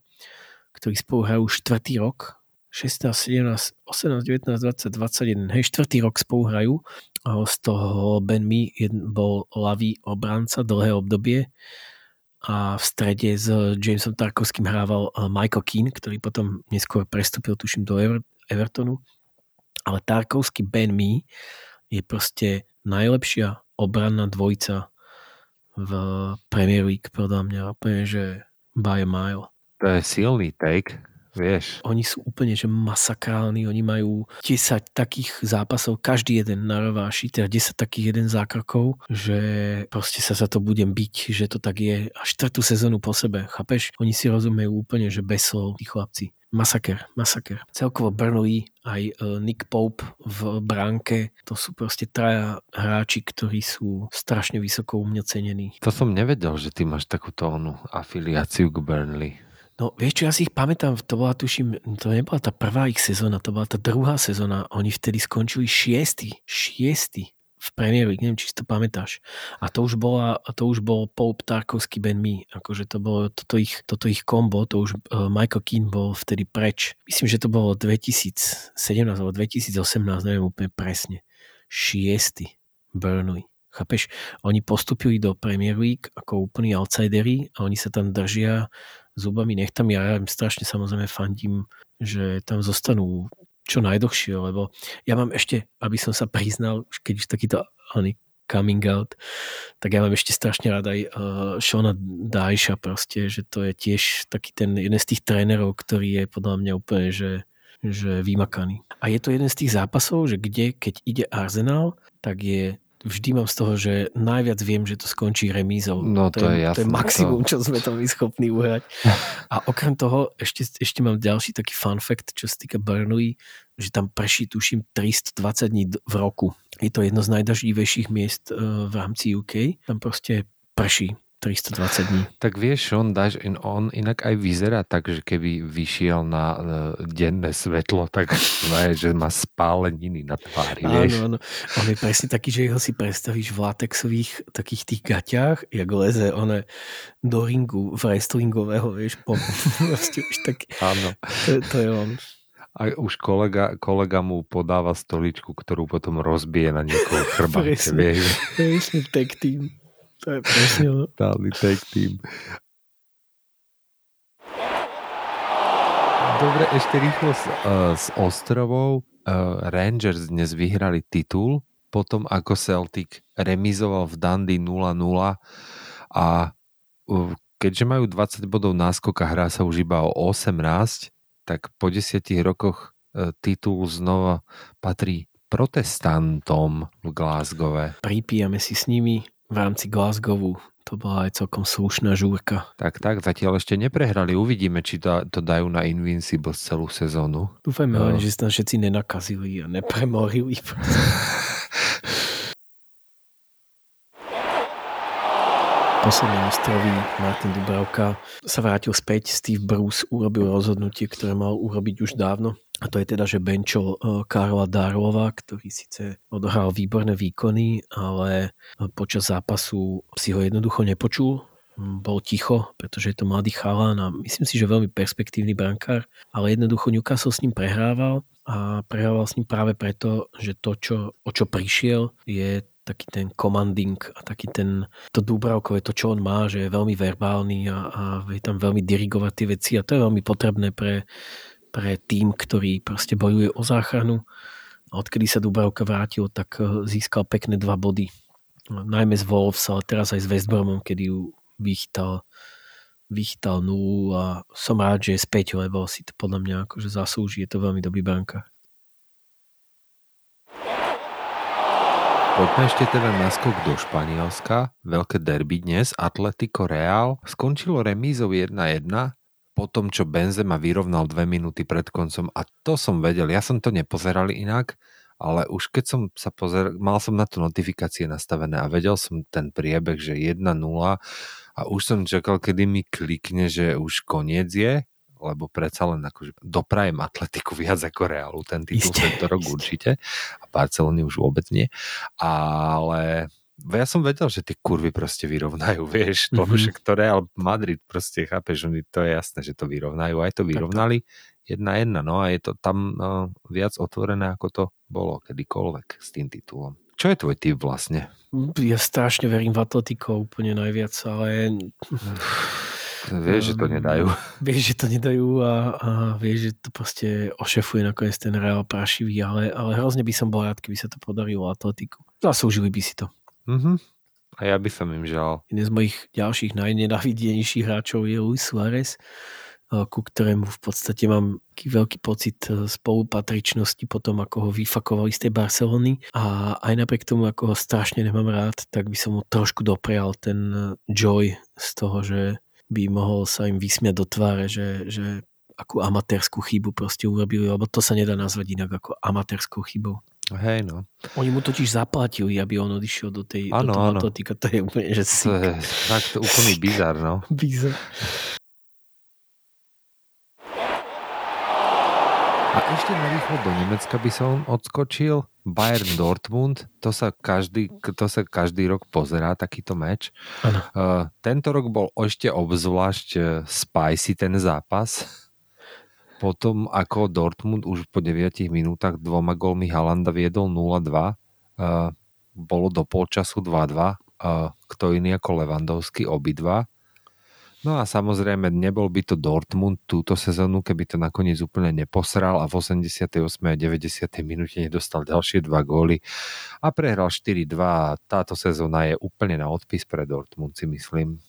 ktorí spolu hrajú štvrtý rok 16, 17, 18, 19, 20, 21, hej, štvrtý rok spolu hrajú. Z toho Ben jed- bol ľavý obranca dlhé obdobie a v strede s Jamesom Tarkovským hrával eh, Michael Keane, ktorý potom neskôr prestúpil, tuším, do Ever- Evertonu. Ale Tarkovský Ben Mee je proste najlepšia obranná dvojica v Premier League, podľa mňa, úplne, že by a mile. To je silný take, vieš. Oni sú úplne že masakrálni, oni majú 10 takých zápasov, každý jeden na rováši, teda 10 takých jeden zákrokov, že proste sa za to budem byť, že to tak je a štvrtú sezónu po sebe, chápeš? Oni si rozumejú úplne, že bez slov, tí chlapci. Masaker, masaker. Celkovo Burnley, aj e, Nick Pope v bránke, to sú proste traja hráči, ktorí sú strašne vysoko u mňa cenení. To som nevedel, že ty máš takúto onú afiliáciu k Burnley. No vieš čo, ja si ich pamätám, to bola tuším, to nebola tá prvá ich sezóna, to bola tá druhá sezóna, oni vtedy skončili šiestý, šiestý v Premier League, neviem, či si to pamätáš. A to už, bola, to už bol Pope Tarkovský Ben Mee, akože to bolo toto ich, toto ich kombo, to už uh, Michael Keane bol vtedy preč. Myslím, že to bolo 2017 alebo 2018, neviem úplne presne. Šiestý Burnley. Chápeš? Oni postupili do Premier League ako úplní outsideri a oni sa tam držia zubami, nechtami a ja im strašne samozrejme fandím, že tam zostanú čo najdlhšie, lebo ja mám ešte, aby som sa priznal, keď už takýto oný coming out, tak ja mám ešte strašne rád aj uh, Shona Dajša proste, že to je tiež taký ten jeden z tých trénerov, ktorý je podľa mňa úplne, že, že vymakaný. A je to jeden z tých zápasov, že kde, keď ide Arsenal, tak je vždy mám z toho, že najviac viem, že to skončí remízou. No, to je To je jasné, maximum, čo sme tam schopní uhrať. A okrem toho, ešte, ešte mám ďalší taký fun fact, čo sa týka Burnley, že tam prší, tuším, 320 dní v roku. Je to jedno z najdaždivejších miest eh, v rámci UK. Tam proste prší 320 dní. Tak vieš, on dáš on inak aj vyzerá tak, že keby vyšiel na uh, denné svetlo, tak <laughs> ne, že má spáleniny na tvári, vieš. Áno, áno. On je presne taký, že ho si predstavíš v latexových takých tých gaťách, jak leze one do ringu wrestlingového, vieš, po, <laughs> už tak, Áno. to, to je on. A už kolega, kolega mu podáva stoličku, ktorú potom rozbije na niekoho chrbáte, Presne. vieš. Presne tag team. To je presne. Dali <laughs> tag team. Dobre, ešte rýchlo z, uh, z ostrovov. Uh, Rangers dnes vyhrali titul, potom ako Celtic remizoval v Dundee 0-0 a uh, keďže majú 20 bodov náskok a hrá sa už iba o 18, tak po 10 rokoch uh, titul znova patrí protestantom v Glasgowe. Pripijame si s nimi v rámci Glasgowu. To bola aj celkom slušná žúrka. Tak, tak, zatiaľ ešte neprehrali. Uvidíme, či to, to dajú na Invincible celú sezónu. Dúfajme No. len, že sa tam všetci nenakazili a nepremorili. <laughs> Posledné ostrovy Martin Dubravka sa vrátil späť. Steve Bruce urobil rozhodnutie, ktoré mal urobiť už dávno. A to je teda, že benčol eh, Karla Darlova, ktorý síce odohral výborné výkony, ale eh, počas zápasu si ho jednoducho nepočul. Mm, Bol ticho, pretože je to mladý chalán a myslím si, že veľmi perspektívny brankár, ale jednoducho Newcastle s ním prehrával a prehrával s ním práve preto, že to, čo, o čo prišiel, je taký ten commanding a taký ten, to Dúbravkové, to čo on má, že je veľmi verbálny a, a vie tam veľmi dirigovať tie veci a to je veľmi potrebné pre, pre tým, ktorý proste bojuje o záchranu. A odkedy sa Dubravka vrátil, tak eh, získal pekné dva body. Najmä z Wolves, ale teraz aj s West Bromom, kedy ju vychytal, vychytal nulu a som rád, že je späť, lebo si to podľa mňa akože zaslúži. Je to veľmi dobrý brankár. Poďme ešte teda naskok do Španielska. Veľké derby dnes. Atletico Real skončilo remízou 1-1 po tom, čo Benzema vyrovnal dve minúty pred koncom a to som vedel. Ja som to nepozeral inak, ale už keď som sa pozeral, mal som na to notifikácie nastavené a vedel som ten priebeh, že 1-0 a už som čakal, kedy mi klikne, že už koniec je, lebo predsa len akože doprajem Atletiku <laughs> viac ako Realu, ten titul Isté, tento rok isté. určite a Barcelony už vôbec nie, ale ja som vedel, že tie kurvy proste vyrovnajú, <laughs> vieš, to Mhm. mm-hmm. však to Real Madrid proste, chápeš, oni, to je jasné, že to vyrovnajú, aj to vyrovnali, jedna jedna, no a je to tam no, viac otvorené, ako to bolo kedykoľvek s tým titulom. Čo je tvoj typ vlastne? Ja strašne verím v Atletico úplne najviac, ale Vieš, že to nedajú. <laughs> vieš, že to nedajú a, a vieš, že to proste ošefuje nakoniec ten Real prašivý, ale, ale hrozne by som bol rád, keby sa to podarilo Atletiku. Zaslúžili by si to. Mhm. A ja by som im žal. Jeden z mojich ďalších najnenávidenejších hráčov je Luis Suárez, ku ktorému v podstate mám taký veľký pocit eh, spolupatričnosti po tom, ako ho vyfakovali z tej Barcelony a aj napriek tomu, ako ho strašne nemám rád, tak by som mu trošku doprial ten eh, joy z toho, že by mohol sa im vysmiať do tváre, že, že akú amatérskú chybu proste urobili, lebo to sa nedá nazvať inak ako amatérskou chybou. Hej, no. Oni mu totiž zaplatili, aby on odišiel do tej Áno, do toho. Atletika. To je úplne, že To si je fakt úplný bizar, no. <laughs> bizar. A ešte na rýchlo do Nemecka by som odskočil. Bayern Dortmund, to sa každý, to sa každý rok pozerá, takýto meč. Uh, tento rok bol ešte obzvlášť uh, spicy ten zápas. Potom ako Dortmund už po 9 minútach dvoma golmi Halanda viedol 0-2. Uh, bolo do polčasu 2-2. Uh, kto iný ako Levandovský, obidva. No a samozrejme, nebol by to Dortmund túto sezónu, keby to nakoniec úplne neposral a v 88. a 90. minúte nedostal ďalšie dva góly a prehral 4-2 a táto sezóna je úplne na odpis pre Dortmund, si myslím.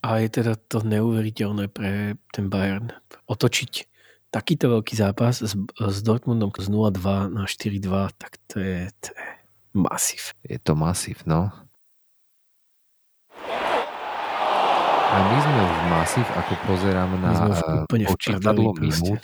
A je teda to neuveriteľné pre ten Bayern. Otočiť takýto veľký zápas s, s Dortmundom z 0-2 na 4-2, tak to je, to je masív. Je to masív, no. A my sme v masív, ako pozerám na eh, počítadlo minút.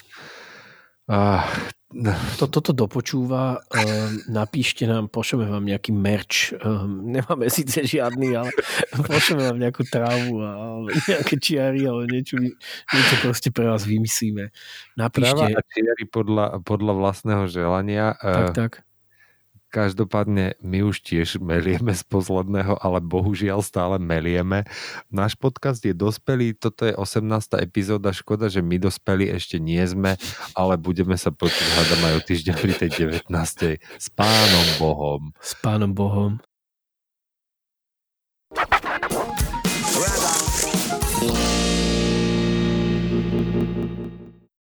Ah, <laughs> To, toto dopočúva, um, napíšte nám, pošleme vám nejaký merch. Um, nemáme síce žiadny, ale <laughs> pošleme vám nejakú trávu a nejaké čiary, ale niečo, niečo proste pre vás vymyslíme. Tráva Napíšte. a čiary podľa, podľa vlastného želania. Tak, Eh, tak. Každopádne my už tiež melieme z posledného, ale bohužiaľ stále melieme. Náš podcast je dospelý, toto je 18. epizóda, škoda, že my dospelí ešte nie sme, ale budeme sa počuť hádam aj o týždeň pri tej 19. S pánom Bohom. S pánom Bohom. Rada.